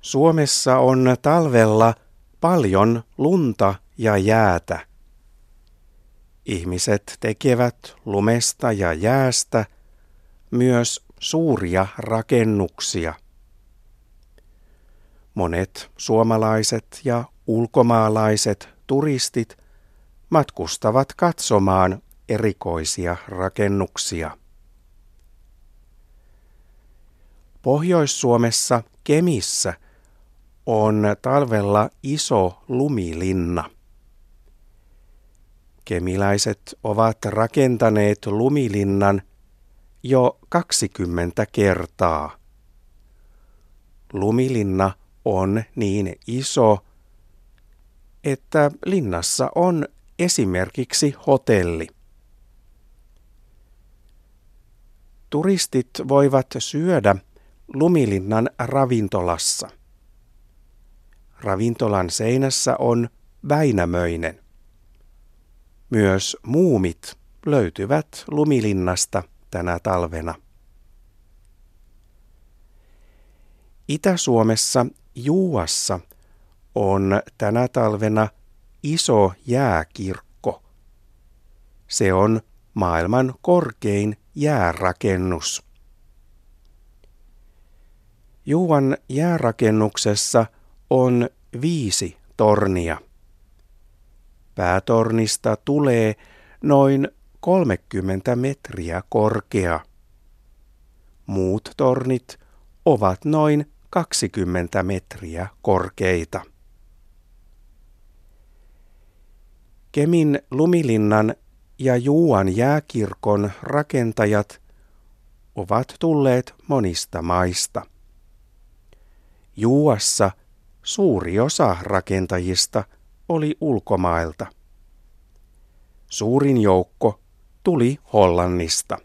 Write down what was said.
Suomessa on talvella paljon lunta ja jäätä. Ihmiset tekevät lumesta ja jäästä myös suuria rakennuksia. Monet suomalaiset ja ulkomaalaiset turistit matkustavat katsomaan erikoisia rakennuksia. Pohjois-Suomessa Kemissä on talvella iso lumilinna. Kemiläiset ovat rakentaneet lumilinnan jo 20 kertaa. Lumilinna on niin iso, että linnassa on esimerkiksi hotelli. Turistit voivat syödä Lumilinnan ravintolassa. Ravintolan seinässä on Väinämöinen. Myös muumit löytyvät Lumilinnasta tänä talvena. Itä-Suomessa Juuassa on tänä talvena iso jääkirkko. Se on maailman korkein jäärakennus. Juuan jäärakennuksessa on viisi tornia. Päätornista tulee noin 30 metriä korkea. Muut tornit ovat noin 20 metriä korkeita. Kemin Lumilinnan ja Juuan jääkirkon rakentajat ovat tulleet monista maista. Juuassa suuri osa rakentajista oli ulkomailta. Suurin joukko tuli Hollannista.